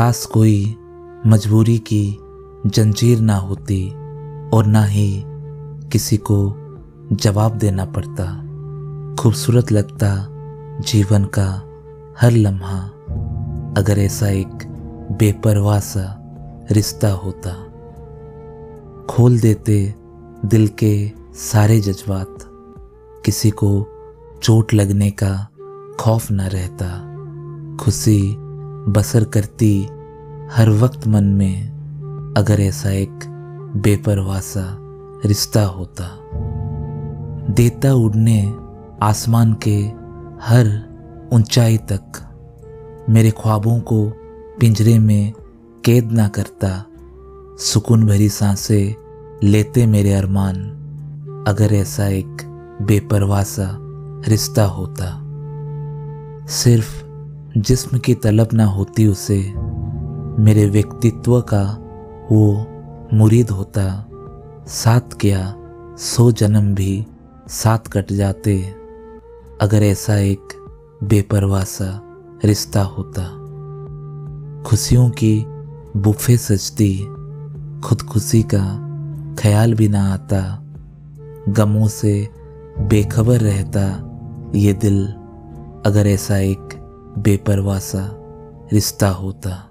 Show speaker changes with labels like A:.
A: काश कोई मजबूरी की जंजीर ना होती और ना ही किसी को जवाब देना पड़ता। खूबसूरत लगता जीवन का हर लम्हा, अगर ऐसा एक बेपरवाह सा रिश्ता होता। खोल देते दिल के सारे जज्बात, किसी को चोट लगने का खौफ न रहता। खुशी बसर करती हर वक्त मन में, अगर ऐसा एक बेपरवाह सा रिश्ता होता। देता उड़ने आसमान के हर ऊंचाई तक मेरे ख्वाबों को पिंजरे में कैद ना करता, सुकून भरी साँसें लेते मेरे अरमान, अगर ऐसा एक बेपरवाह सा रिश्ता होता। सिर्फ़ जिस्म की तलब ना होती उसे, मेरे व्यक्तित्व का वो मुरीद होता। साथ क्या, सो जन्म भी साथ कट जाते। अगर ऐसा एक बेपरवाह सा रिश्ता होता। खुशियों की बुफे सजती, खुदकुशी का ख्याल भी ना आता। गमों से बेखबर रहता ये दिल, अगर ऐसा एक बेपरवाह सा रिश्ता होता।